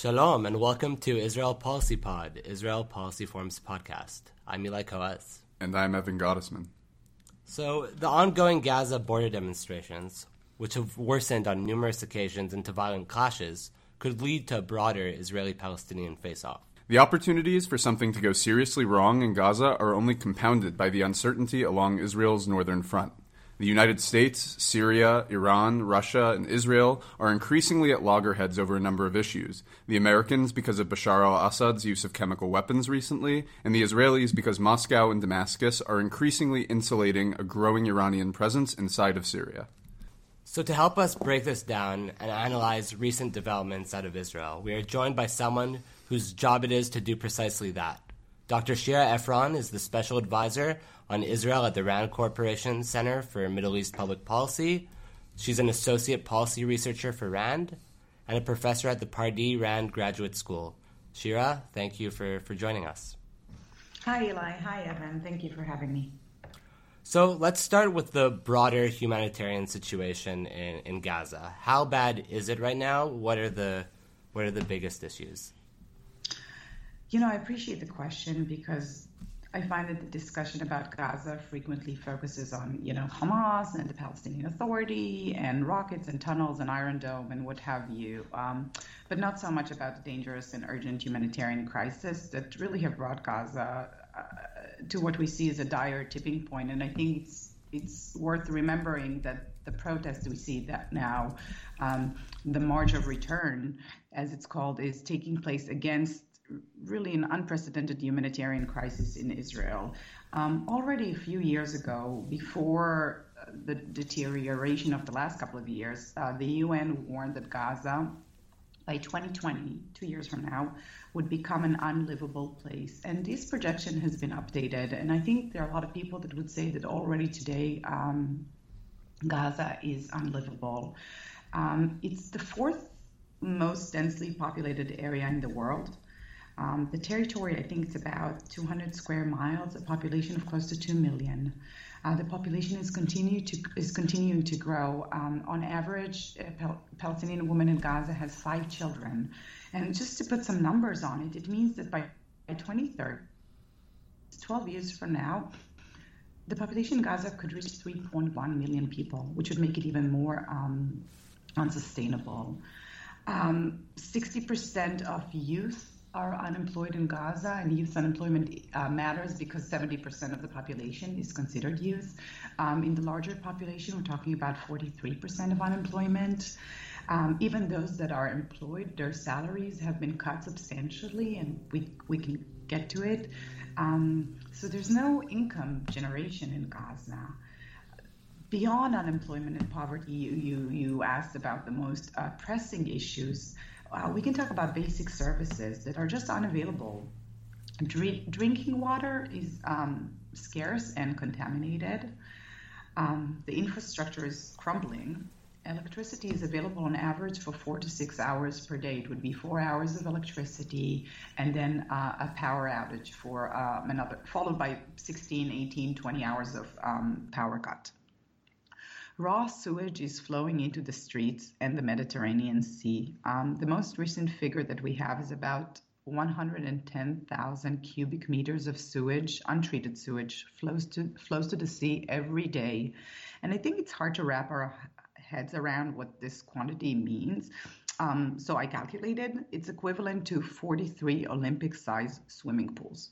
Shalom and welcome to Israel Policy Pod, Israel Policy Forum's podcast. I'm Eli Koaz. And I'm Evan Gottesman. So, the ongoing Gaza border demonstrations, which have worsened on numerous occasions into violent clashes, could lead to a broader Israeli Palestinian face off. The opportunities for something to go seriously wrong in Gaza are only compounded by the uncertainty along Israel's northern front. The United States, Syria, Iran, Russia, and Israel are increasingly at loggerheads over a number of issues. The Americans because of Bashar al Assad's use of chemical weapons recently, and the Israelis because Moscow and Damascus are increasingly insulating a growing Iranian presence inside of Syria. So, to help us break this down and analyze recent developments out of Israel, we are joined by someone whose job it is to do precisely that. Dr. Shira Efron is the special advisor on Israel at the RAND Corporation Center for Middle East Public Policy. She's an associate policy researcher for RAND and a professor at the Pardee RAND Graduate School. Shira, thank you for, for joining us. Hi, Eli. Hi, Evan. Thank you for having me. So let's start with the broader humanitarian situation in, in Gaza. How bad is it right now? What are the what are the biggest issues? You know, I appreciate the question because I find that the discussion about Gaza frequently focuses on, you know, Hamas and the Palestinian Authority and rockets and tunnels and Iron Dome and what have you, um, but not so much about the dangerous and urgent humanitarian crisis that really have brought Gaza uh, to what we see as a dire tipping point. And I think it's it's worth remembering that the protests we see that now, um, the March of Return, as it's called, is taking place against really an unprecedented humanitarian crisis in Israel. Um, already a few years ago, before uh, the deterioration of the last couple of years, uh, the UN warned that Gaza, by 2020, two years from now, would become an unlivable place. And this projection has been updated. And I think there are a lot of people that would say that already today, um, Gaza is unlivable. Um, it's the fourth most densely populated area in the world. Um, the territory, I think, is about 200 square miles, a population of close to 2 million. Uh, the population is continue to is continuing to grow. Um, on average, a Pal- Palestinian woman in Gaza has five children, and just to put some numbers on it, it means that by, by 2030, 12 years from now, the population in Gaza could reach 3.1 million people, which would make it even more um, unsustainable. Um, 60% of youth are unemployed in Gaza, and youth unemployment uh, matters because 70% of the population is considered youth. Um, in the larger population, we're talking about 43% of unemployment. Um, even those that are employed, their salaries have been cut substantially, and we, we can get to it. Um, so there's no income generation in Gaza. Beyond unemployment and poverty, you, you, you asked about the most uh, pressing issues uh, we can talk about basic services that are just unavailable. Drink, drinking water is um, scarce and contaminated. Um, the infrastructure is crumbling. Electricity is available on average for four to six hours per day. It would be four hours of electricity and then uh, a power outage for um, another, followed by 16, 18, 20 hours of um, power cut. Raw sewage is flowing into the streets and the Mediterranean Sea. Um, the most recent figure that we have is about 110,000 cubic meters of sewage, untreated sewage, flows to flows to the sea every day, and I think it's hard to wrap our heads around what this quantity means. Um, so I calculated it's equivalent to 43 Olympic-sized swimming pools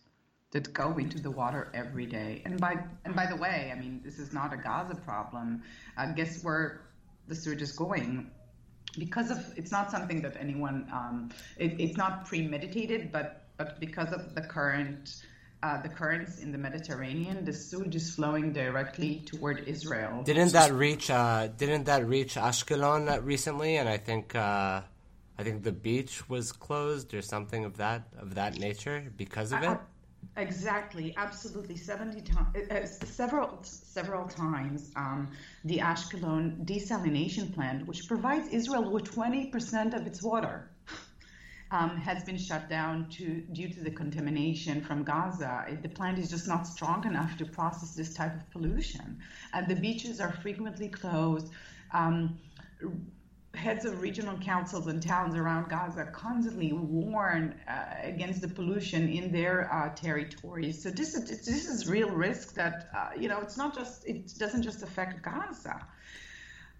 that go into the water every day. And by and by the way, I mean this is not a Gaza problem. Uh, guess where the sewage is going? Because of it's not something that anyone um, it, it's not premeditated, but but because of the current. Uh, the currents in the Mediterranean, the sewage is flowing directly toward Israel. Didn't that reach? Uh, didn't that reach Ashkelon recently? And I think uh, I think the beach was closed or something of that of that nature because of it. Exactly, absolutely. Seventy times, uh, uh, several several times, um, the Ashkelon desalination plant, which provides Israel with twenty percent of its water, um, has been shut down to due to the contamination from Gaza. The plant is just not strong enough to process this type of pollution, and the beaches are frequently closed. Um, heads of regional councils and towns around Gaza constantly warn uh, against the pollution in their uh, territories. So this is this is real risk that uh, you know it's not just it doesn't just affect Gaza.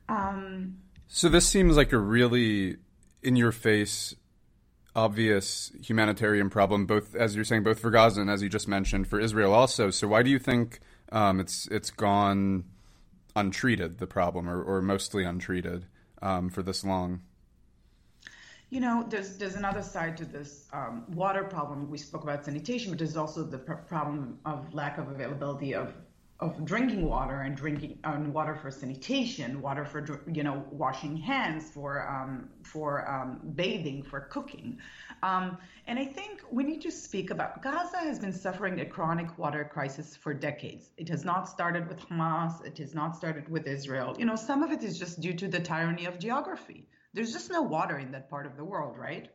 Um, so this seems like a really in your face obvious humanitarian problem both as you're saying both for Gaza and as you just mentioned for Israel also. So why do you think um, it's it's gone untreated the problem or, or mostly untreated? Um, for this long? You know, there's there's another side to this um, water problem. We spoke about sanitation, but there's also the pr- problem of lack of availability of of drinking water and drinking um, water for sanitation, water for you know washing hands, for um, for um, bathing, for cooking, um, and I think we need to speak about Gaza has been suffering a chronic water crisis for decades. It has not started with Hamas. It has not started with Israel. You know, some of it is just due to the tyranny of geography. There's just no water in that part of the world, right?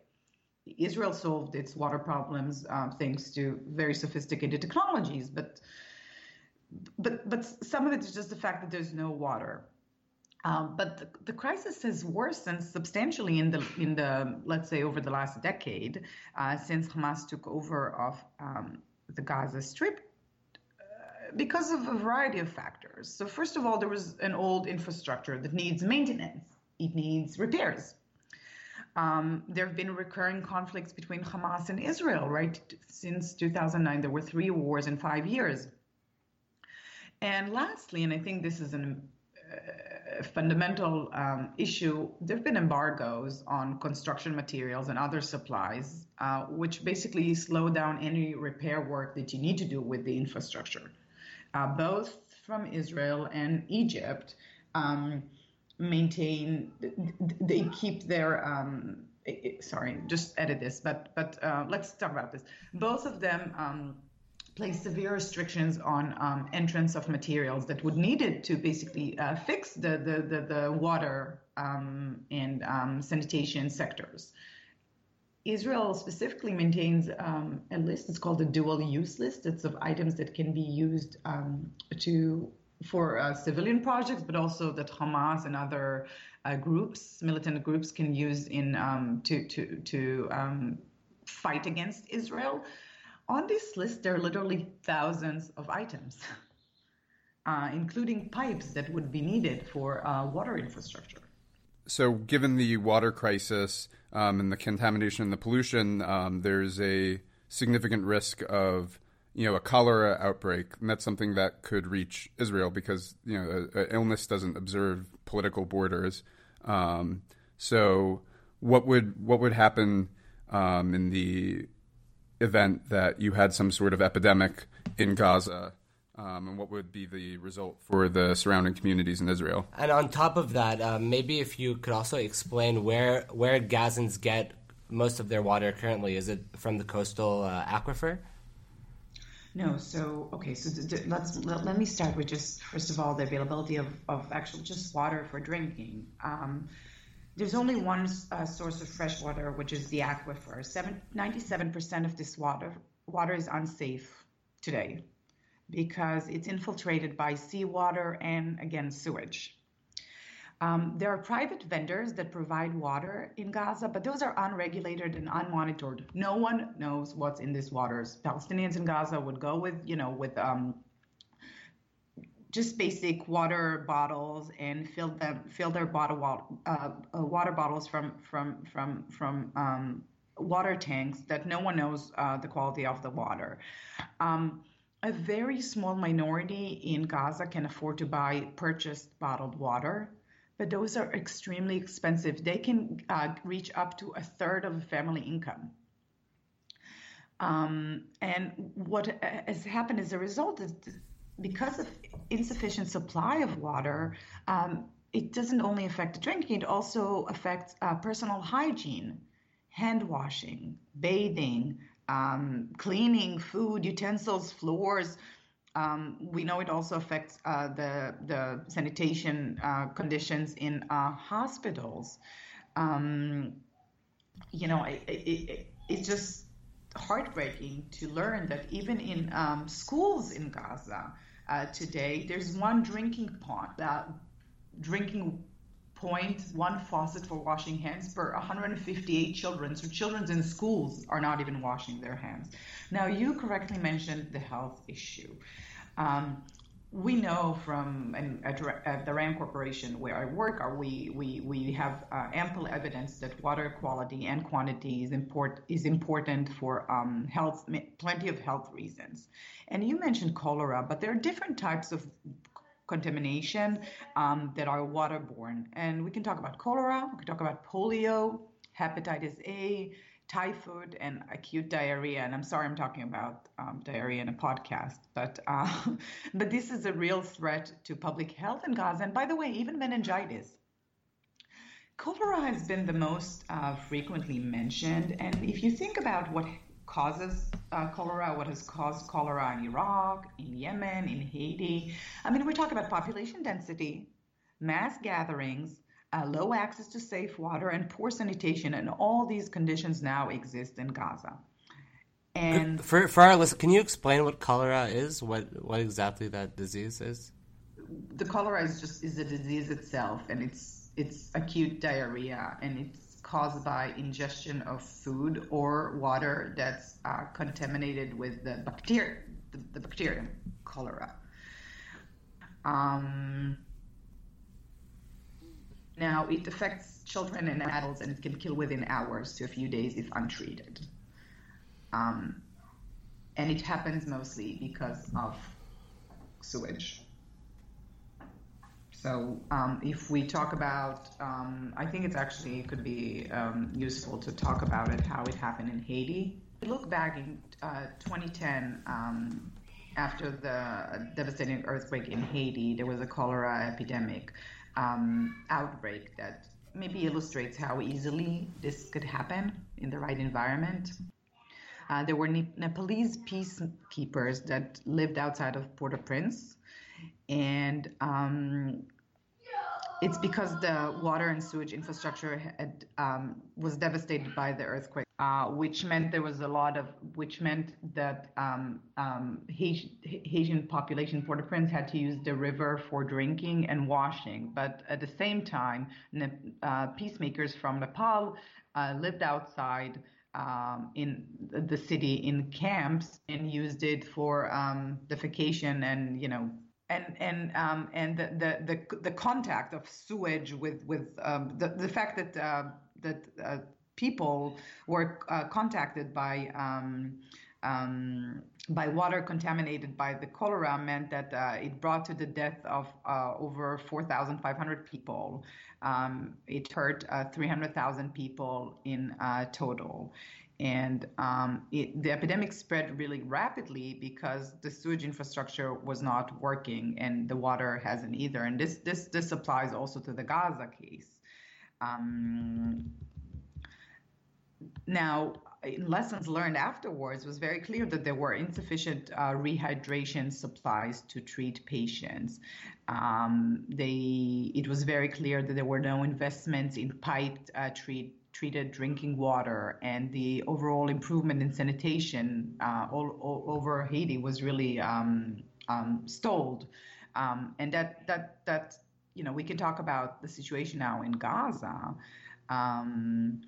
Israel solved its water problems uh, thanks to very sophisticated technologies, but but but some of it is just the fact that there's no water. Um, but the, the, crisis has worsened substantially in the in the let's say over the last decade uh, since Hamas took over of um, the Gaza Strip uh, because of a variety of factors. So first of all, there was an old infrastructure that needs maintenance. It needs repairs. Um, there have been recurring conflicts between Hamas and Israel, right? Since 2009, there were three wars in five years. And lastly, and I think this is a uh, fundamental um, issue, there have been embargoes on construction materials and other supplies, uh, which basically slow down any repair work that you need to do with the infrastructure. Uh, both from Israel and Egypt um, maintain, they keep their um, sorry, just edit this, but but uh, let's talk about this. Both of them um, place severe restrictions on um, entrance of materials that would needed to basically uh, fix the, the, the, the water um, and um, sanitation sectors. Israel specifically maintains um, a list. It's called the dual use list. It's of items that can be used um, to for uh, civilian projects, but also that Hamas and other uh, groups, militant groups, can use in um, to to to fight against Israel. On this list, there are literally thousands of items, uh, including pipes that would be needed for uh, water infrastructure. So, given the water crisis um, and the contamination and the pollution, um, there's a significant risk of you know a cholera outbreak, and that's something that could reach Israel because you know an illness doesn't observe political borders. Um, so, what would what would happen um, in the event that you had some sort of epidemic in Gaza? Um, and what would be the result for the surrounding communities in Israel? And on top of that, uh, maybe if you could also explain where where Gazans get most of their water currently. Is it from the coastal uh, aquifer? No. So okay. So let's let, let, me start with just first of all the availability of of actual just water for drinking. Um, there's only one uh, source of fresh water, which is the aquifer. Seven, 97% of this water water is unsafe today because it's infiltrated by seawater and again sewage. Um, there are private vendors that provide water in Gaza, but those are unregulated and unmonitored. No one knows what's in these waters. Palestinians in Gaza would go with, you know, with um, just basic water bottles and fill them fill their bottle uh, uh, water bottles from from from from um, water tanks that no one knows uh, the quality of the water. Um, a very small minority in Gaza can afford to buy purchased bottled water, but those are extremely expensive. They can uh, reach up to a third of a family income. Um, and what has happened as a result is because of insufficient supply of water, um, it doesn't only affect drinking, it also affects uh, personal hygiene, hand washing, bathing, um, cleaning food, utensils, floors. Um, we know it also affects uh, the, the sanitation uh, conditions in uh, hospitals. Um, you know, it, it, it's just heartbreaking to learn that even in um, schools in Gaza uh, today, there's one drinking pond, uh, drinking point one faucet for washing hands per 158 children. So children in schools are not even washing their hands. Now, you correctly mentioned the health issue. Um, we know from and at, the Rand Corporation where I work, we we we have uh, ample evidence that water quality and quantity is import is important for um, health, plenty of health reasons. And you mentioned cholera, but there are different types of contamination um, that are waterborne, and we can talk about cholera, we can talk about polio, hepatitis A, typhoid and acute diarrhea. And I'm sorry I'm talking about um, diarrhea in a podcast, but uh, but this is a real threat to public health in Gaza. And by the way, even meningitis. Cholera has been the most uh, frequently mentioned, and if you think about what causes uh, cholera, what has caused cholera in Iraq, in Yemen, in Haiti, I mean, we talk about population density, mass gatherings, uh, low access to safe water, and poor sanitation. And all these conditions now exist in Gaza. And for, for our listeners, can you explain what cholera is? What what exactly that disease is? The cholera is just is a disease itself, and it's it's acute diarrhea, and it's caused by ingestion of food or water that's uh, contaminated with the bacteria, the, the bacterium cholera. Um, now, it affects children and adults, and it can kill within hours to a few days if untreated. Um, and it happens mostly because of sewage. So, um, if we talk about, um, I think it's actually it could be um, useful to talk about it how it happened in Haiti. Look back in uh, 2010, um, after the devastating earthquake in Haiti, there was a cholera epidemic um, outbreak that maybe illustrates how easily this could happen in the right environment. Uh, there were Nepalese peacekeepers that lived outside of Port-au-Prince, and um, it's because the water and sewage infrastructure had, um, was devastated by the earthquake uh, which meant there was a lot of, which meant that um, um, Haitian, population, Port-au-Prince, had to use the river for drinking and washing. But at the same time, uh, peacemakers from Nepal uh, lived outside um, in the city in camps and used it for um, defecation and, you know, and and um, and the, the, the the contact of sewage with with um, the the fact that uh, that uh, people were uh, contacted by um, um, by water contaminated by the cholera meant that uh, it brought to the death of uh, over 4,500 people. Um, it hurt uh, 300,000 people in uh, total. And um, it, the epidemic spread really rapidly because the sewage infrastructure was not working and the water hasn't either. And this, this, this applies also to the Gaza case. Um, now, lessons learned afterwards was very clear that there were insufficient uh, rehydration supplies to treat patients. Um, they, it was very clear that there were no investments in piped uh, treat, treated drinking water, and the overall improvement in sanitation uh, all, all, over Haiti was really um, um, stalled. Um, and that that that you know we can talk about the situation now in Gaza. Um,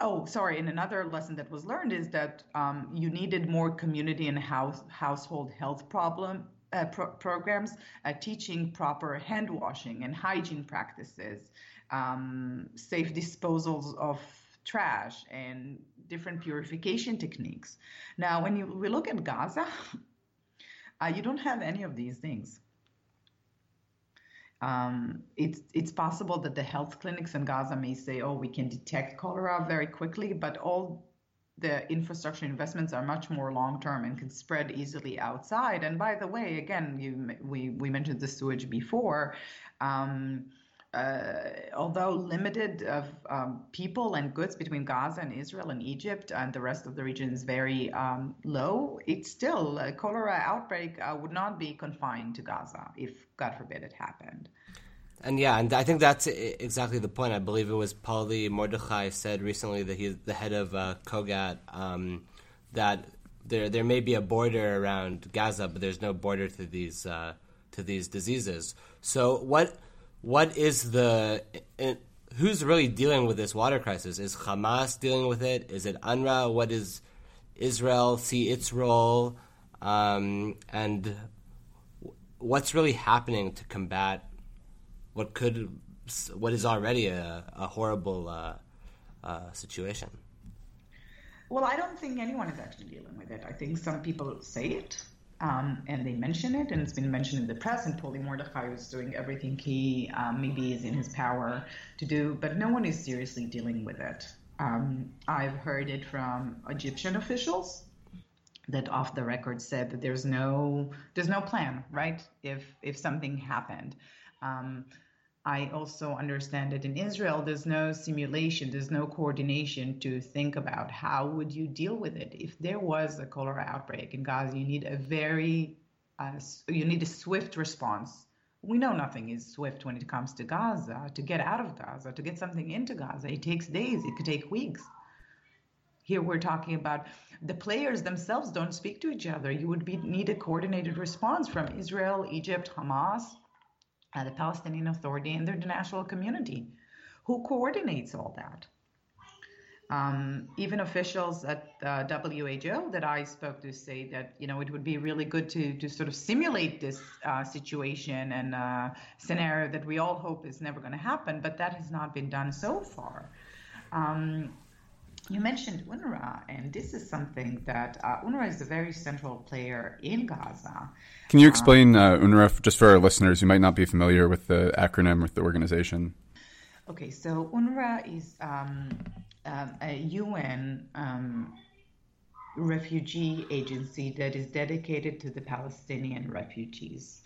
oh, sorry. And another lesson that was learned is that um, you needed more community and house, household health problem uh, pro- programs, uh, teaching proper hand washing and hygiene practices, um, safe disposals of trash, and different purification techniques. Now, when you we look at Gaza, uh, you don't have any of these things. Um, it's it's possible that the health clinics in Gaza may say, "Oh, we can detect cholera very quickly," but all the infrastructure investments are much more long term and can spread easily outside. And by the way, again, you, we we mentioned the sewage before. Um, uh, although limited of um, people and goods between Gaza and Israel and Egypt and the rest of the region is very um, low, it's still a cholera outbreak uh, would not be confined to Gaza if, God forbid, it happened. And yeah, and I think that's exactly the point. I believe it was Poli Mordechai said recently that he's the head of uh, COGAT um, that there there may be a border around Gaza, but there's no border to these uh, to these diseases. So what what is the it, who's really dealing with this water crisis? Is Hamas dealing with it? Is it UNRWA? What does Israel see its role? Um, and what's really happening to combat what could what is already a, a horrible uh, uh, situation? Well, I don't think anyone is actually dealing with it. I think some people say it um, and they mention it, and it's been mentioned in the press. And Poli Mordechai was doing everything he um, maybe is in his power to do, but no one is seriously dealing with it. Um, I've heard it from Egyptian officials that off the record said that there's no there's no plan, right? If if something happened. I also understand that in Israel, there's no simulation, there's no coordination to think about how would you deal with it. If there was a cholera outbreak in Gaza, you need a very, uh, you need a swift response. We know nothing is swift when it comes to Gaza. To get out of Gaza, to get something into Gaza, it takes days, it could take weeks. Here we're talking about the players themselves don't speak to each other. You would be, need a coordinated response from Israel, Egypt, Hamas, uh, the Palestinian Authority and the international community. Who coordinates all that? Um, even officials at uh, WHO that I spoke to say that you know it would be really good to to sort of simulate this uh, situation and uh, scenario that we all hope is never going to happen, but that has not been done so far. Um, you mentioned UNRWA, and this is something that uh, UNRWA is a very central player in Gaza. Can you explain uh, UNRWA just for our listeners who might not be familiar with the acronym or the organization? Okay, so UNRWA is um, um, a UN um, refugee agency that is dedicated to the Palestinian refugees.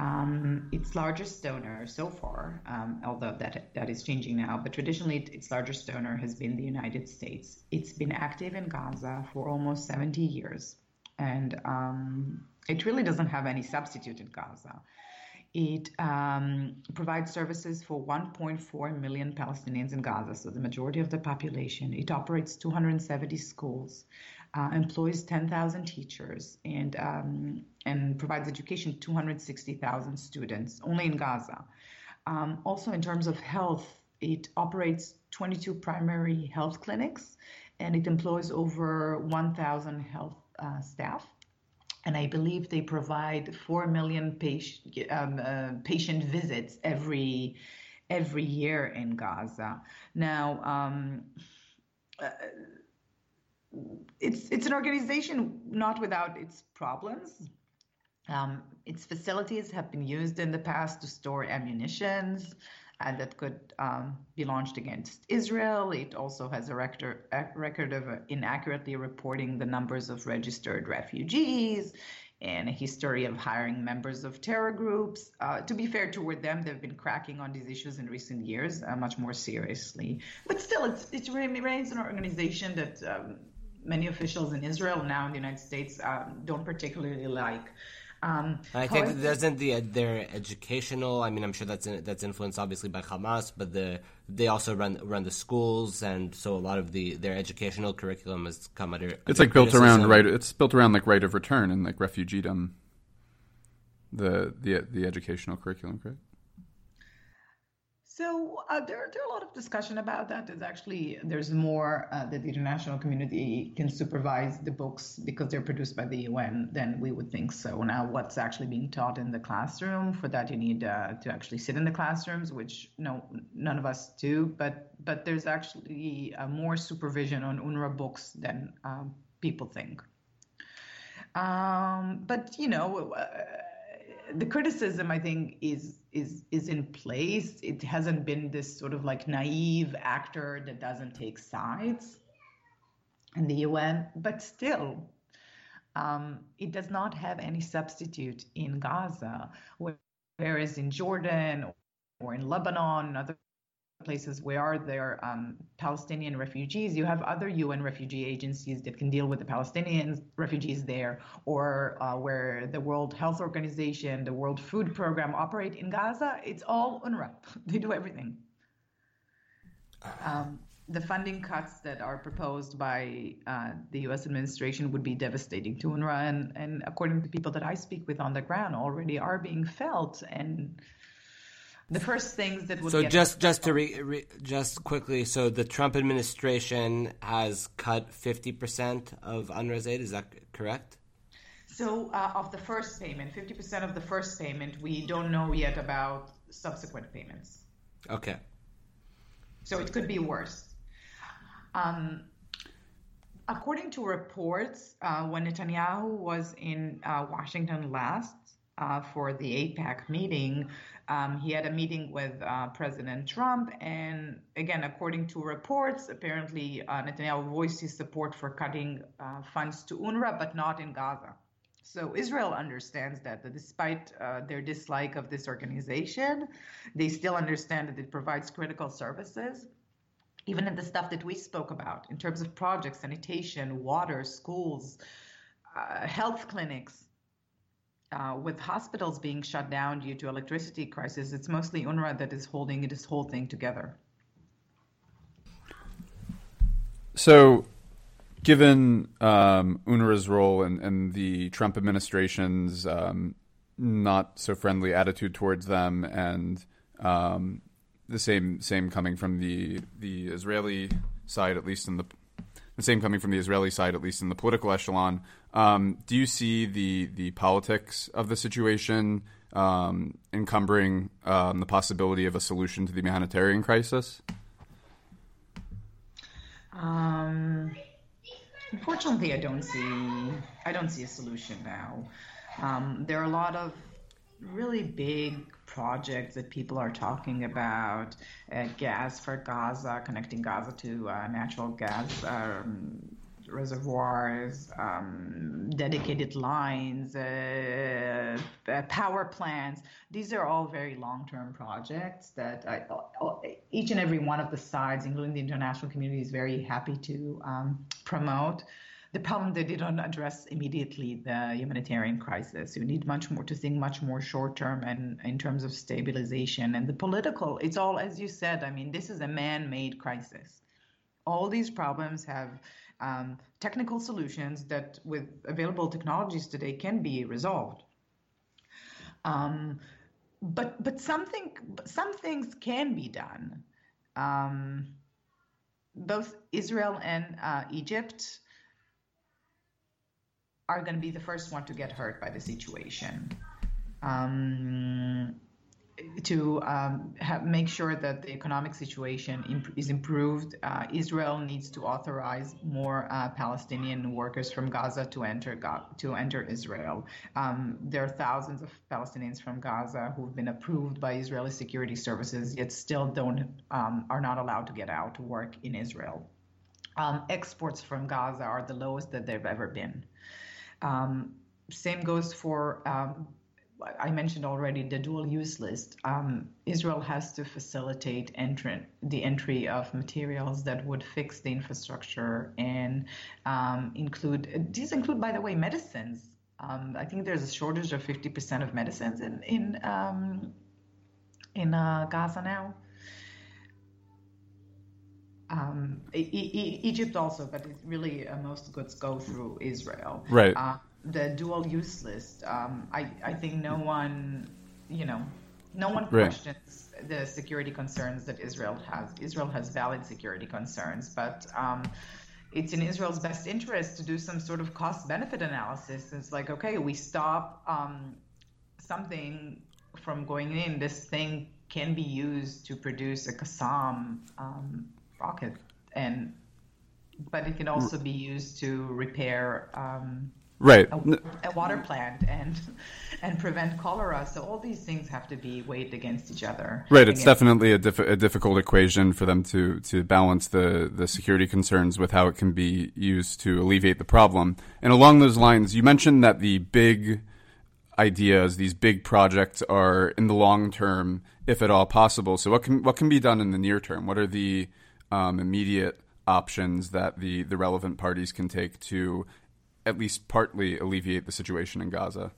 Um, its largest donor so far, um, although that that is changing now, but traditionally its largest donor has been the United States. It's been active in Gaza for almost 70 years, and um, it really doesn't have any substitute in Gaza. It um, provides services for 1.4 million Palestinians in Gaza, so the majority of the population. It operates 270 schools uh, employs 10,000 teachers and um, and provides education to 260,000 students only in Gaza. Um, also, in terms of health, it operates 22 primary health clinics and it employs over 1,000 health uh, staff. And I believe they provide 4 million patient, um, uh, patient visits every every year in Gaza. Now, um, uh, it's it's an organization not without its problems. Um, its facilities have been used in the past to store ammunitions and that could um, be launched against Israel. It also has a record, a record of inaccurately reporting the numbers of registered refugees and a history of hiring members of terror groups. Uh, to be fair toward them, they've been cracking on these issues in recent years uh, much more seriously. But still, it remains an organization that um, many officials in Israel now in the United States um, don't particularly like. Um, I think however, doesn't the their educational. I mean, I'm sure that's in, that's influenced obviously by Hamas, but the they also run run the schools, and so a lot of the their educational curriculum has come under. It's like built around right. It's built around like right of return and like refugeedom. The the the educational curriculum, correct? So uh, there, there are a lot of discussion about that. There's actually there's more uh, that the international community can supervise the books because they're produced by the UN than we would think. So now, what's actually being taught in the classroom? For that, you need uh, to actually sit in the classrooms, which no none of us do. But but there's actually uh, more supervision on UNRWA books than um, people think. Um, but you know uh, the criticism I think is is is in place. It hasn't been this sort of like naive actor that doesn't take sides in the UN, but still, um, it does not have any substitute in Gaza, whereas in Jordan or in Lebanon, other places where there are um, Palestinian refugees, you have other UN refugee agencies that can deal with the Palestinian refugees there, or uh, where the World Health Organization, the World Food Program operate in Gaza. It's all UNRWA. they do everything. Um, the funding cuts that are proposed by uh, the U.S. administration would be devastating to UNRWA, and, and according to people that I speak with on the ground, already are being felt and The first things that would so just just to re, re, just quickly, so the Trump administration has cut fifty percent of UNRWA's aid. Is that correct? So uh, of the first payment, fifty percent of the first payment, we don't know yet about subsequent payments. Okay. So it could be worse. Um, according to reports, uh, when Netanyahu was in uh, Washington last uh, for the AIPAC meeting, um, he had a meeting with uh, President Trump. And again, according to reports, apparently uh, Netanyahu voiced his support for cutting uh, funds to UNRWA, but not in Gaza. So Israel understands that, that despite uh, their dislike of this organization, they still understand that it provides critical services, even in the stuff that we spoke about in terms of projects, sanitation, water, schools, uh, health clinics. Uh, with hospitals being shut down due to electricity crisis, it's mostly UNRWA that is holding this whole thing together. So given um, UNRWA's role and, and, the Trump administration's um, not so friendly attitude towards them, and um, the same same coming from the the Israeli side, at least in the the same coming from the Israeli side, at least in the political echelon. Um, do you see the the politics of the situation um, encumbering um, the possibility of a solution to the humanitarian crisis? Um Unfortunately, I don't see I don't see a solution now. Um, there are a lot of really big projects that people are talking about uh, gas for Gaza, connecting Gaza to uh, natural gas um, reservoirs, um, dedicated lines, uh, uh, power plants. These are all very long-term projects that I, each and every one of the sides, including the international community, is very happy to um, promote. The problem they don't address immediately the humanitarian crisis. You need much more to think much more short term and in terms of stabilization and the political. It's all as you said. I mean, this is a man-made crisis. All these problems have um, technical solutions that with available technologies today can be resolved. Um, but but something some things can be done. Um, both Israel and uh, Egypt are going to be the first one to get hurt by the situation. Um, to um, have, make sure that the economic situation imp- is improved. Uh, Israel needs to authorize more uh, Palestinian workers from Gaza to enter Ga- to enter Israel. Um, there are thousands of Palestinians from Gaza who've been approved by Israeli security services, yet still don't um, are not allowed to get out to work in Israel. Um, exports from Gaza are the lowest that they've ever been. Um, same goes for um, I mentioned already the dual use list. Um, Israel has to facilitate entry, the entry of materials that would fix the infrastructure and um, include these include, by the way, medicines. Um, I think there's a shortage of 50% of medicines in in um, in uh, Gaza now. Um, e- e- Egypt also, but it really uh, most goods go through Israel. Right. Uh, the dual use list. Um, I, I think no one, you know, no one questions right. the security concerns that Israel has. Israel has valid security concerns, but um, it's in Israel's best interest to do some sort of cost benefit analysis. It's like, okay, we stop um, something from going in. This thing can be used to produce a Qassam um, rocket, and but it can also be used to repair um, right. a, a, water plant and and prevent cholera. So all these things have to be weighed against each other. Right. It's definitely a, diff- a, difficult equation for them to to balance the the security concerns with how it can be used to alleviate the problem. And along those lines you mentioned that the big ideas these big projects are in the long term if at all possible. So what can what can be done in the near term? What are the um, immediate options that the the relevant parties can take to at least partly alleviate the situation in Gaza?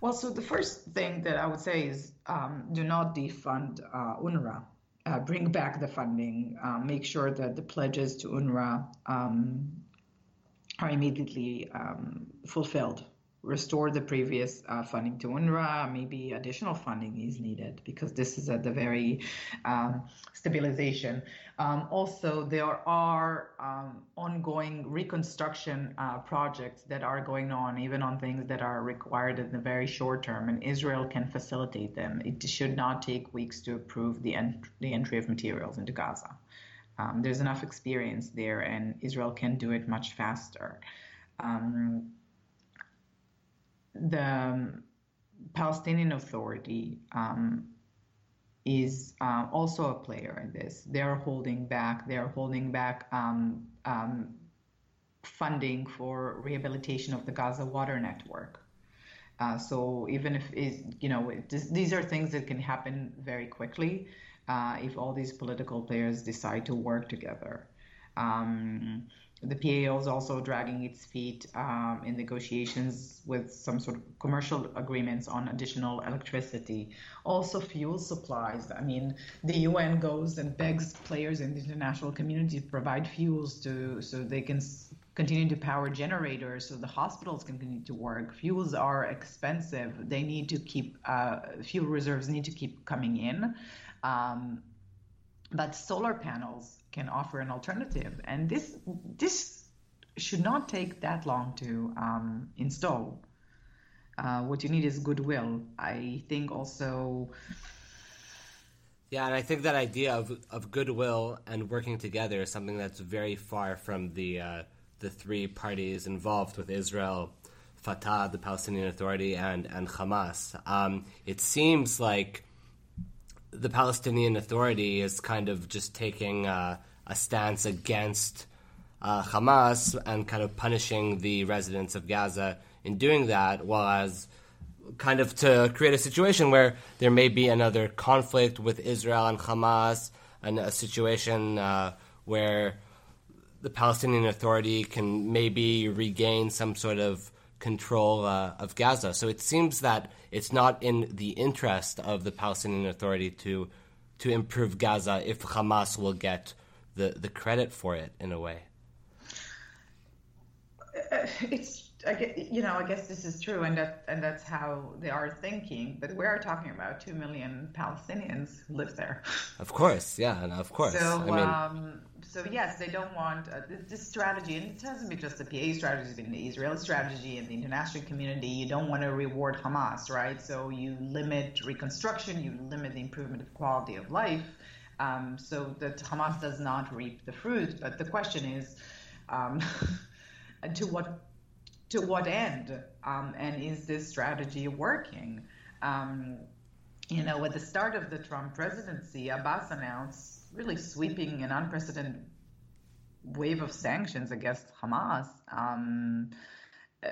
Well, so the first thing that I would say is um, do not defund uh, UNRWA. Uh, bring back the funding. Uh, make sure that the pledges to UNRWA um, are immediately um, fulfilled. Restore the previous uh, funding to UNRWA. Maybe additional funding is needed because this is at the very um, stabilization. Um, also, there are um, ongoing reconstruction uh, projects that are going on, even on things that are required in the very short term, and Israel can facilitate them. It should not take weeks to approve the, ent- the entry of materials into Gaza. Um, there's enough experience there, and Israel can do it much faster. Um, the Palestinian Authority um, is uh, also a player in this. They're holding back. They're holding back um, um, funding for rehabilitation of the Gaza water network. Uh, so even if is you know this, these are things that can happen very quickly uh, if all these political players decide to work together. Um, the PAO is also dragging its feet um, in negotiations with some sort of commercial agreements on additional electricity. Also, fuel supplies. I mean, the UN goes and begs players in the international community to provide fuels to so they can continue to power generators so the hospitals can continue to work. Fuels are expensive. They need to keep uh, fuel reserves need to keep coming in. Um, but solar panels can offer an alternative. And this this should not take that long to um, install. Uh, what you need is goodwill. I think also. Yeah, and I think that idea of, of goodwill and working together is something that's very far from the uh, the three parties involved with Israel, Fatah, the Palestinian Authority, and and Hamas. Um, it seems like the Palestinian Authority is kind of just taking uh, a stance against uh, Hamas and kind of punishing the residents of Gaza in doing that, while as kind of to create a situation where there may be another conflict with Israel and Hamas, and a situation uh, where the Palestinian Authority can maybe regain some sort of control uh, of Gaza. So it seems that it's not in the interest of the Palestinian Authority to to improve Gaza if Hamas will get the, the credit for it in a way. Uh, it's I guess, you know, I guess this is true, and that and that's how they are thinking. But we are talking about two million Palestinians who live there. Of course, yeah, and of course. So, I mean, um, so yes, they don't want uh, this strategy, and it hasn't been just the PA strategy; it's been the Israeli strategy and the international community. You don't want to reward Hamas, right? So you limit reconstruction, you limit the improvement of quality of life, um, so that Hamas does not reap the fruit. But the question is. Um, to what to what end? Um, and is this strategy working? Um, you know, at the start of the Trump presidency, Abbas announced really sweeping and unprecedented wave of sanctions against Hamas. Um, uh,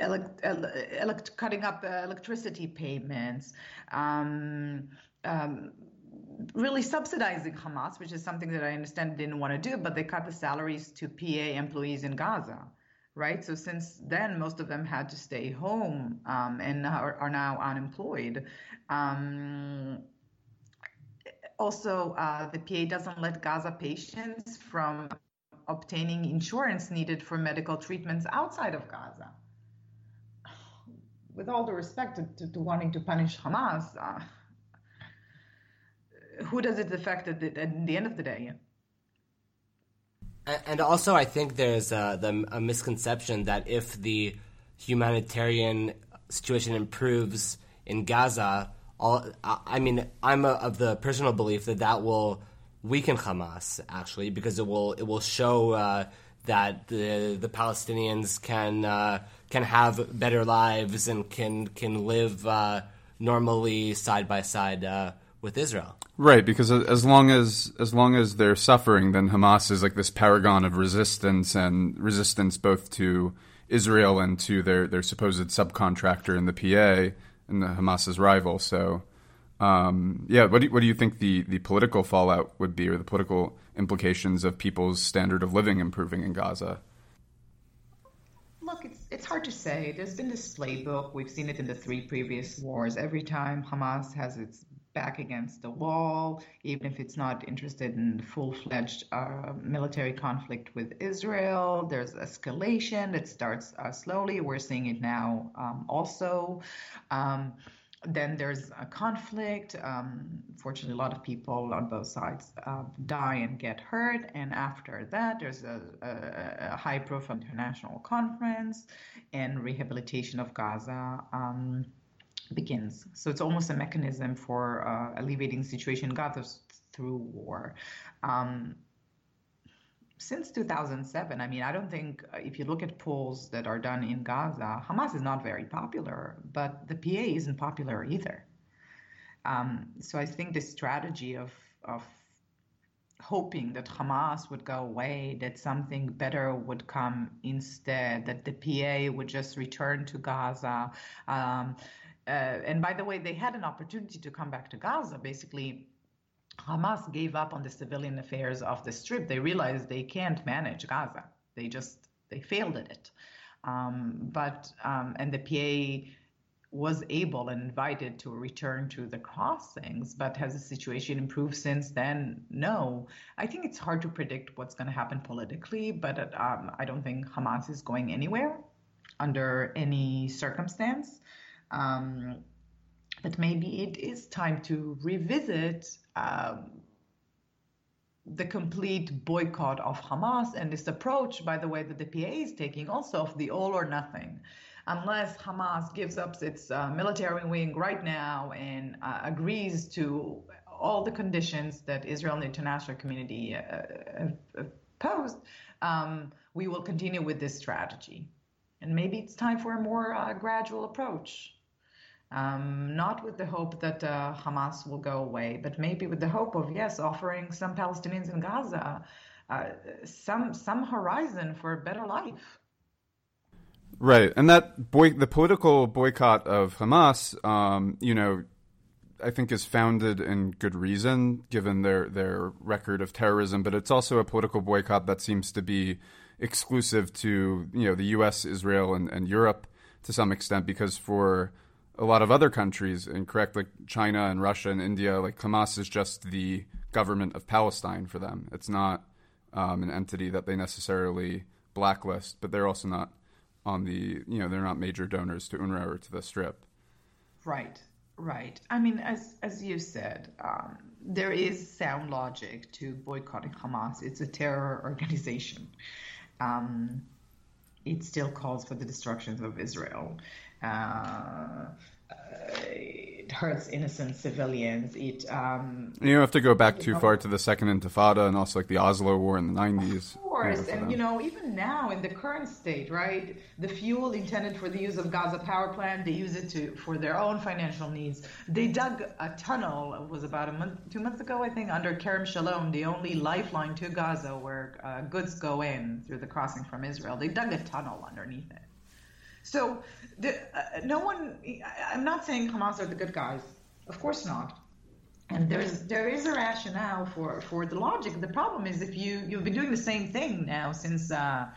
elect, elect, cutting up uh, electricity payments, um, um, really subsidizing Hamas, which is something that I understand didn't want to do, but they cut the salaries to PA employees in Gaza, right? So since then, most of them had to stay home um, and are, are, now unemployed. Um, also, uh, the PA doesn't let Gaza patients from obtaining insurance needed for medical treatments outside of Gaza. With all the respect to, to, to wanting to punish Hamas, uh, who does it affect at the, at the end of the day? And also, I think there's a, the, a misconception that if the humanitarian situation improves in Gaza, all I mean, I'm a, of the personal belief that that will weaken Hamas actually because it will it will show uh, that the the Palestinians can uh, can have better lives and can can live uh, normally side by side uh, with Israel. Right, because as long as as long as they're suffering, then Hamas is like this paragon of resistance and resistance both to Israel and to their, their supposed subcontractor in the PA and Hamas's rival. So, um, yeah, what do, what do you think the, the political fallout would be, or the political implications of people's standard of living improving in Gaza? Look, it's it's hard to say. There's been this playbook. We've seen it in the three previous wars. Every time Hamas has its back against the wall, even if it's not interested in full fledged uh, military conflict with Israel. There's escalation that starts uh, slowly. We're seeing it now um, also. Um, then there's a conflict. Um, fortunately, a lot of people on both sides uh, die and get hurt. And after that, there's a, a, a high profile international conference and rehabilitation of Gaza. Um, begins. So it's almost a mechanism for uh, alleviating situation in Gaza through war. Um, since 2007, I mean, I don't think uh, if you look at polls that are done in Gaza, Hamas is not very popular, but the PA isn't popular either. Um, so I think the strategy of of hoping that Hamas would go away, that something better would come instead, that the PA would just return to Gaza. Um, and by the way, they had an opportunity to come back to Gaza. Basically, Hamas gave up on the civilian affairs of the Strip. They realized they can't manage Gaza. They just they failed at it. Um, but um, and the PA was able and invited to return to the crossings, but has the situation improved since then? No. I think it's hard to predict what's going to happen politically, but um, I don't think Hamas is going anywhere under any circumstance. Um, but maybe it is time to revisit um, the complete boycott of Hamas and this approach, by the way, that the PA is taking also of the all or nothing. Unless Hamas gives up its uh, military wing right now and uh, agrees to all the conditions that Israel and the international community uh, posed, um, we will continue with this strategy. And maybe it's time for a more uh, gradual approach um, not with the hope that uh, Hamas will go away, but maybe with the hope of yes, offering some Palestinians in Gaza uh, some some horizon for a better life. Right, and that boy, the political boycott of Hamas, um, you know, I think is founded in good reason, given their their record of terrorism. But it's also a political boycott that seems to be exclusive to you know the U.S., Israel, and, and Europe to some extent, because for a lot of other countries, incorrect, like China and Russia and India, like Hamas is just the government of Palestine for them. It's not um, an entity that they necessarily blacklist, but they're also not on the, you know, they're not major donors to UNRWA or to the Strip. Right, right. I mean, as as you said, um, there is sound logic to boycotting Hamas. It's a terror organization. Um, it still calls for the destruction of Israel. Uh, it hurts innocent civilians. It um, you don't have to go back too know, far to the Second Intifada and also like the Oslo War in the nineties. Of course, you know, and you know even now in the current state, right? The fuel intended for the use of Gaza power plant, they use it to for their own financial needs. They dug a tunnel. It was about a month, two months ago, I think, under Kerem Shalom, the only lifeline to Gaza where uh, goods go in through the crossing from Israel. They dug a tunnel underneath it. So the, uh, no one. I'm not saying Hamas are the good guys. Of course not. And there's there is a rationale for for the logic. The problem is if you you've been doing the same thing now since uh,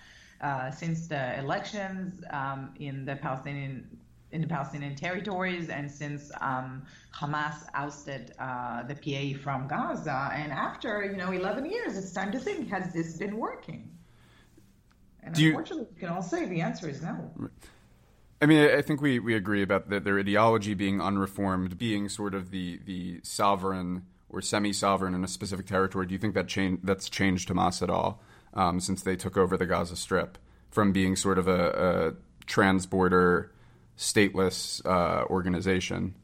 uh, since the elections um, in the Palestinian in the Palestinian territories and since um, Hamas ousted uh, the PA from Gaza. And after you know 11 years, it's time to think: Has this been working? And Do unfortunately, you, we can all say the answer is no. I mean, I think we, we agree about the, their ideology being unreformed, being sort of the, the sovereign or semi-sovereign in a specific territory. Do you think that change, that's changed Hamas at all um, since they took over the Gaza Strip from being sort of a, a trans-border, stateless uh, organization?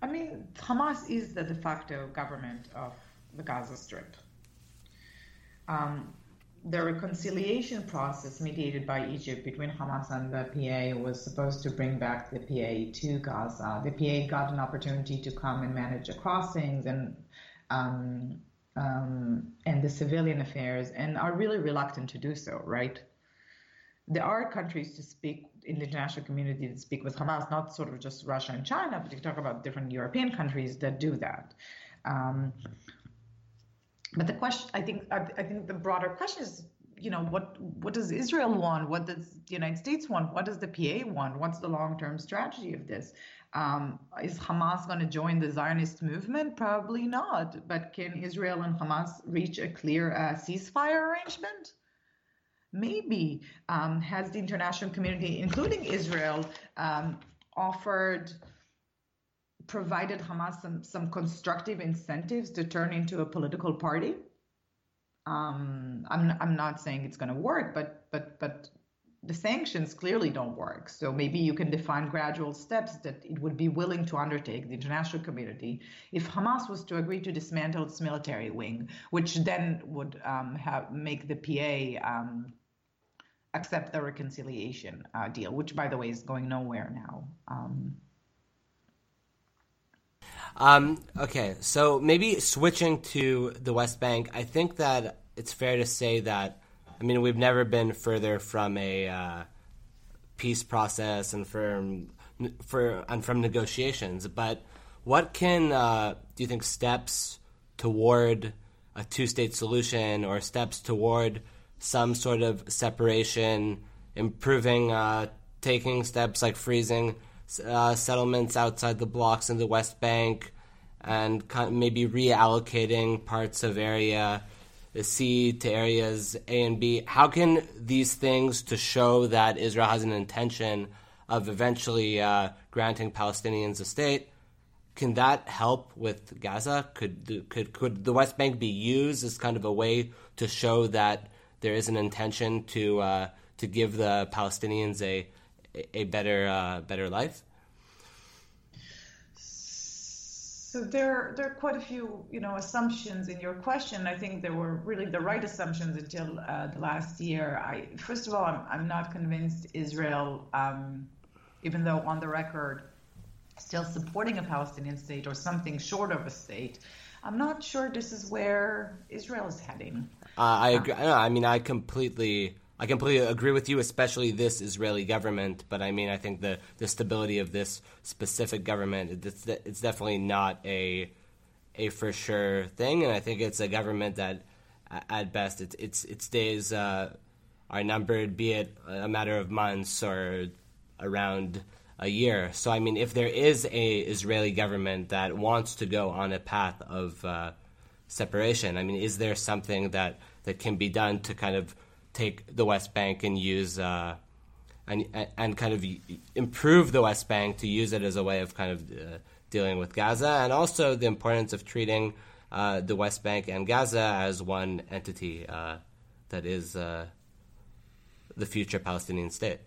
I mean, Hamas is the de facto government of the Gaza Strip. Um, the reconciliation process mediated by Egypt between Hamas and the PA was supposed to bring back the PA to Gaza. The PA got an opportunity to come and manage the crossings and um, um, and the civilian affairs, and are really reluctant to do so. Right? There are countries to speak in the international community to speak with Hamas, not sort of just Russia and China, but you talk about different European countries that do that. Um, but the question, I think, I, think the broader question is you know what what does Israel want? What does the United States want? What does the PA want? What's the long term strategy of this? Um, is Hamas going to join the Zionist movement? Probably not. But can Israel and Hamas reach a clear uh, ceasefire arrangement? Maybe. Um, has the international community, including Israel, um, offered provided Hamas some, some constructive incentives to turn into a political party? Um, I'm I'm not saying it's going to work, but but but the sanctions clearly don't work. So maybe you can define gradual steps that it would be willing to undertake the international community if Hamas was to agree to dismantle its military wing, which then would um, have make the PA um, accept the reconciliation uh, deal, which by the way is going nowhere now. Um, um, okay, so maybe switching to the West Bank, I think that it's fair to say that, I mean, we've never been further from a uh, peace process and from for and from negotiations. But what can uh, do you think steps toward a two-state solution or steps toward some sort of separation, improving, uh, taking steps like freezing uh, settlements outside the blocks in the West Bank, and kind of maybe reallocating parts of area C to areas A and B. How can these things to show that Israel has an intention of eventually uh, granting Palestinians a state? Can that help with Gaza? Could could could the West Bank be used as kind of a way to show that there is an intention to uh, to give the Palestinians a a better uh, better life? So there, there are quite a few, you know, assumptions in your question. I think there were really the right assumptions until uh, the last year. I, first of all, I'm, I'm not convinced Israel, um, even though on the record, still supporting a Palestinian state or something short of a state. I'm not sure this is where Israel is heading. Uh, I agree. I mean, I completely I completely agree with you, especially this Israeli government. But I mean, I think the, the stability of this specific government it's, it's definitely not a a for sure thing, and I think it's a government that, at best, it's its its days uh, are numbered, be it a matter of months or around a year. So I mean, if there is a Israeli government that wants to go on a path of uh, separation, I mean, is there something that that can be done to kind of take the West Bank and use uh, and and kind of improve the West Bank to use it as a way of kind of uh, dealing with Gaza, and also the importance of treating uh, the West Bank and Gaza as one entity uh, that is uh, the future Palestinian state.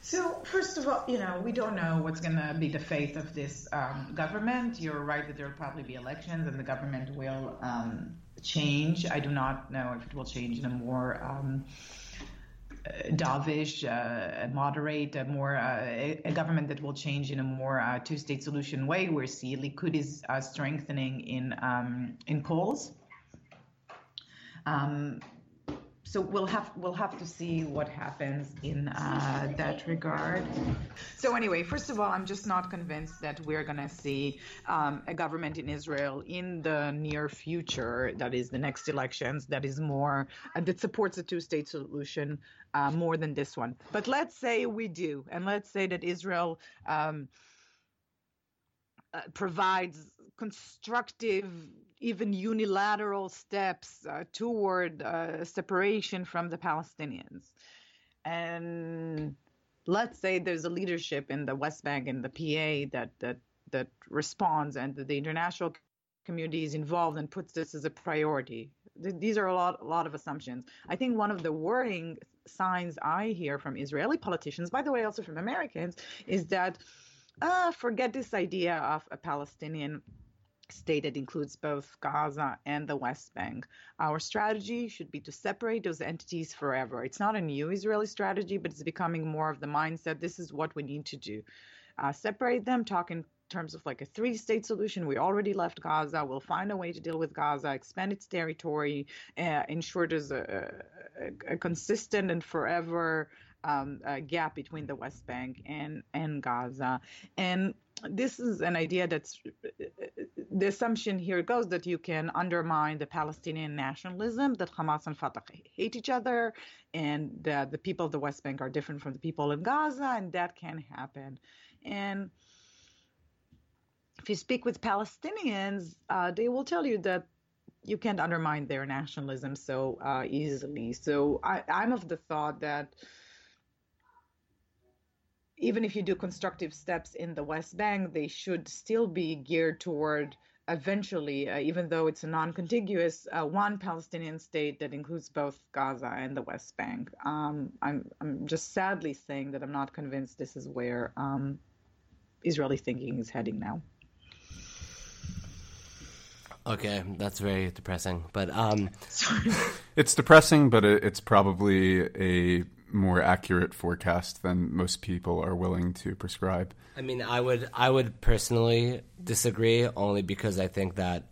So, first of all, you know, we don't know what's going to be the fate of this um, government. You're right that there will probably be elections and the government will um, change. I do not know if it will change in a more um, uh, dovish, uh, moderate, more uh, a government that will change in a more uh, two-state solution way. Where see Likud is uh, strengthening in um, in polls. Um, so we'll have we'll have to see what happens in uh, that regard. So anyway, first of all, I'm just not convinced that we're going to see um, a government in Israel in the near future. That is the next elections. That is more uh, that supports a two-state solution uh, more than this one. But let's say we do, and let's say that Israel. Um, uh, provides constructive even unilateral steps uh, toward uh, separation from the Palestinians. And let's say there's a leadership in the West Bank and the PA that that that responds, and the international community is involved and puts this as a priority. These are a lot, a lot of assumptions. I think one of the worrying signs I hear from Israeli politicians, by the way, also from Americans, is that uh, forget this idea of a Palestinian state that includes both Gaza and the West Bank. Our strategy should be to separate those entities forever. It's not a new Israeli strategy, but it's becoming more of the mindset. This is what we need to do. Uh, separate them, talk in terms of like a three state solution. We already left Gaza. We'll find a way to deal with Gaza, expand its territory, uh, ensure there's a, a, a consistent and forever um, gap between the West Bank and and Gaza, and this is an idea that's the assumption here goes that you can undermine the Palestinian nationalism, that Hamas and Fatah hate each other, and that the people of the West Bank are different from the people in Gaza, and that can happen. And if you speak with Palestinians, uh, they will tell you that you can't undermine their nationalism so uh, easily. So I, I'm of the thought that even if you do constructive steps in the West Bank, they should still be geared toward eventually, uh, even though it's a non-contiguous, uh, one Palestinian state that includes both Gaza and the West Bank. Um, I'm I'm just sadly saying that I'm not convinced this is where um, Israeli thinking is heading now. Okay, that's very depressing. But um, it's depressing, but it, it's probably a more accurate forecast than most people are willing to prescribe. I mean, I would I would personally disagree only because I think that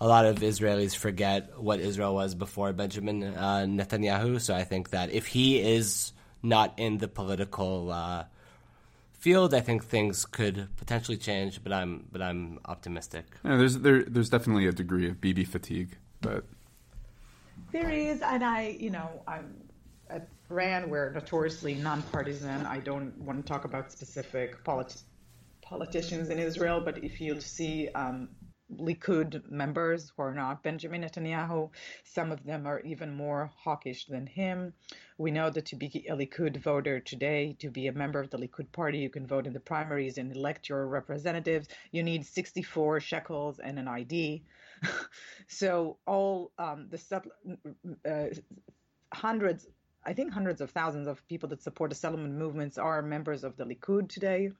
a lot of Israelis forget what Israel was before Benjamin uh, Netanyahu. So I think that if he is not in the political uh, field, I think things could potentially change. But I'm but I'm optimistic. Yeah, there's there, there's definitely a degree of Bibi fatigue, but there is, and I you know I'm at RAND, we're notoriously nonpartisan. I don't want to talk about specific politi- politicians in Israel, but if you see um, Likud members who are not Benjamin Netanyahu, some of them are even more hawkish than him. We know that to be a Likud voter today, to be a member of the Likud party, you can vote in the primaries and elect your representatives. You need 64 shekels and an ID. so all um, the uh, hundreds I think hundreds of thousands of people that support the settlement movements are members of the Likud today.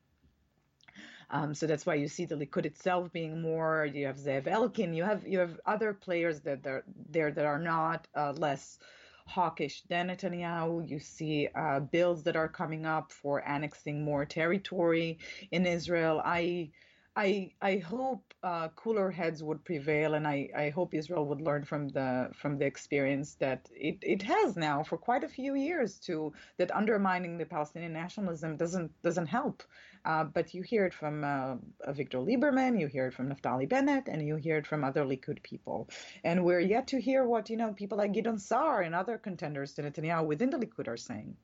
Um, so that's why you see the Likud itself being more. You have Zev Elkin. You have you have other players that are there that are not uh, less hawkish than Netanyahu. You see uh, bills that are coming up for annexing more territory in Israel. I I I hope uh, cooler heads would prevail, and I, I hope Israel would learn from the from the experience that it, it has now for quite a few years to that undermining the Palestinian nationalism doesn't doesn't help. Uh, but you hear it from uh, Victor Lieberman, you hear it from Naftali Bennett, and you hear it from other Likud people. And we're yet to hear what you know people like Gideon Sa'ar and other contenders to Netanyahu within the Likud are saying.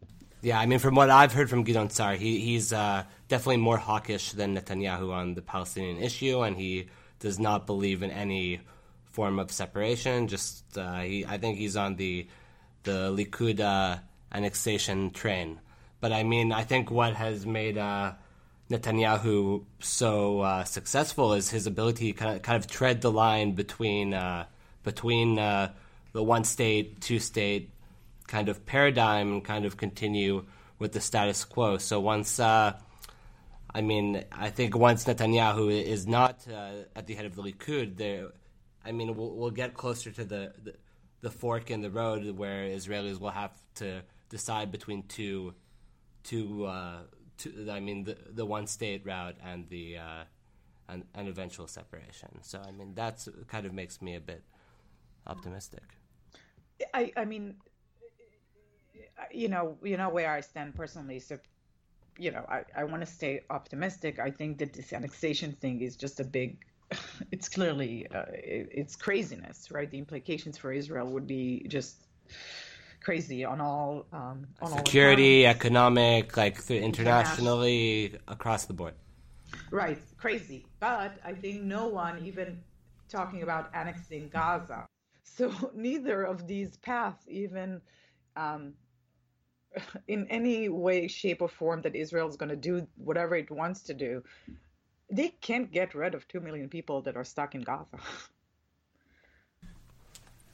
Yeah, I mean, from what I've heard from Gideon Sa'ar, he, he's uh, definitely more hawkish than Netanyahu on the Palestinian issue, and he does not believe in any form of separation. Just, uh, he, I think he's on the the Likud uh, annexation train. But I mean, I think what has made uh, Netanyahu so uh, successful is his ability to kind of, kind of tread the line between uh, between the one state, two state kind of paradigm and kind of continue with the status quo. So once, uh, I mean, I think once Netanyahu is not uh, at the head of the Likud, there, I mean, we'll, we'll get closer to the, the, the fork in the road where Israelis will have to decide between two, two, uh, two I mean, the the one state route and the uh, and, and eventual separation. So I mean, that's kind of makes me a bit optimistic. I, I mean, you know, you know where I stand personally. So, you know, I, I want to stay optimistic. I think that this annexation thing is just a big. It's clearly uh, it, it's craziness, right? The implications for Israel would be just crazy on all um, on all security, all economic, like internationally across the board. Right, crazy. But I think no one even talking about annexing Gaza. So neither of these paths even um, in any way, shape, or form that Israel is going to do whatever it wants to do, they can't get rid of two million people that are stuck in Gaza.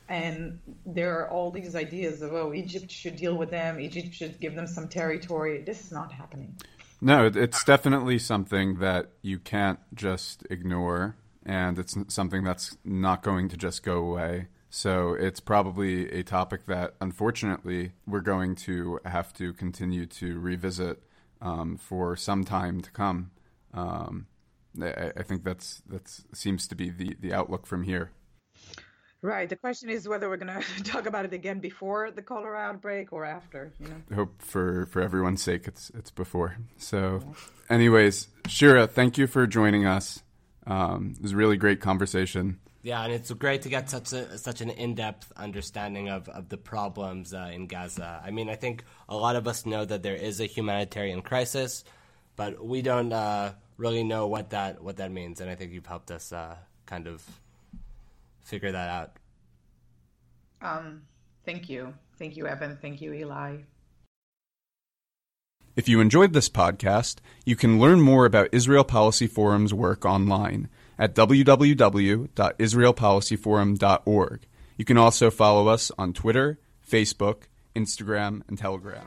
and there are all these ideas of oh, Egypt should deal with them, Egypt should give them some territory. This is not happening. No, it's definitely something that you can't just ignore, and it's something that's not going to just go away. So it's probably a topic that, unfortunately, we're going to have to continue to revisit um, for some time to come. Um, I, I, think that's that seems to be the, the outlook from here. Right. The question is whether we're going to talk about it again before the cholera outbreak or after. You know. I hope for for everyone's sake, it's it's before. So, anyways, Shira, thank you for joining us. Um, it was a really great conversation. Yeah, and it's great to get such a such an in depth understanding of, of the problems uh, in Gaza. I mean, I think a lot of us know that there is a humanitarian crisis, but we don't uh, really know what that what that means. And I think you've helped us uh, kind of figure that out. Um, thank you, thank you, Evan. Thank you, Eli. If you enjoyed this podcast, you can learn more about Israel Policy Forum's work online at www.israelpolicyforum.org. You can also follow us on Twitter, Facebook, Instagram, and Telegram.